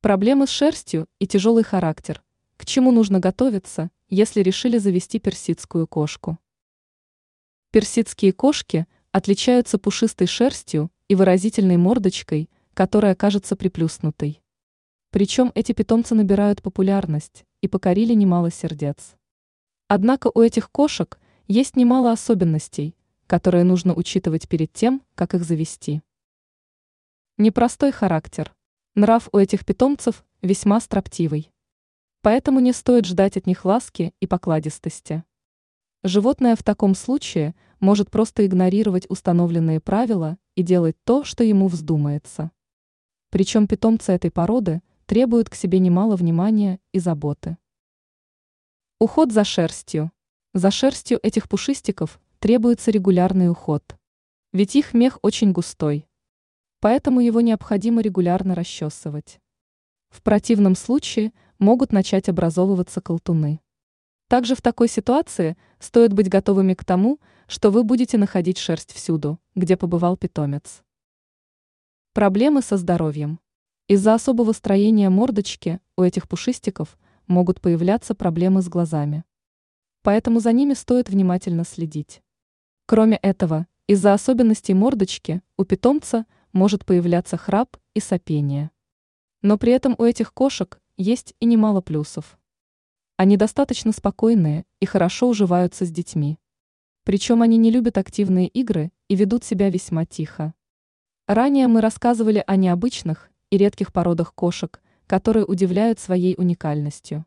Проблемы с шерстью и тяжелый характер. К чему нужно готовиться, если решили завести персидскую кошку? Персидские кошки отличаются пушистой шерстью и выразительной мордочкой, которая кажется приплюснутой. Причем эти питомцы набирают популярность и покорили немало сердец. Однако у этих кошек есть немало особенностей, которые нужно учитывать перед тем, как их завести. Непростой характер. Нрав у этих питомцев весьма строптивый. Поэтому не стоит ждать от них ласки и покладистости. Животное в таком случае может просто игнорировать установленные правила и делать то, что ему вздумается. Причем питомцы этой породы требуют к себе немало внимания и заботы. Уход за шерстью. За шерстью этих пушистиков требуется регулярный уход. Ведь их мех очень густой поэтому его необходимо регулярно расчесывать. В противном случае могут начать образовываться колтуны. Также в такой ситуации стоит быть готовыми к тому, что вы будете находить шерсть всюду, где побывал питомец. Проблемы со здоровьем. Из-за особого строения мордочки у этих пушистиков могут появляться проблемы с глазами. Поэтому за ними стоит внимательно следить. Кроме этого, из-за особенностей мордочки у питомца – может появляться храп и сопение. Но при этом у этих кошек есть и немало плюсов. Они достаточно спокойные и хорошо уживаются с детьми. Причем они не любят активные игры и ведут себя весьма тихо. Ранее мы рассказывали о необычных и редких породах кошек, которые удивляют своей уникальностью.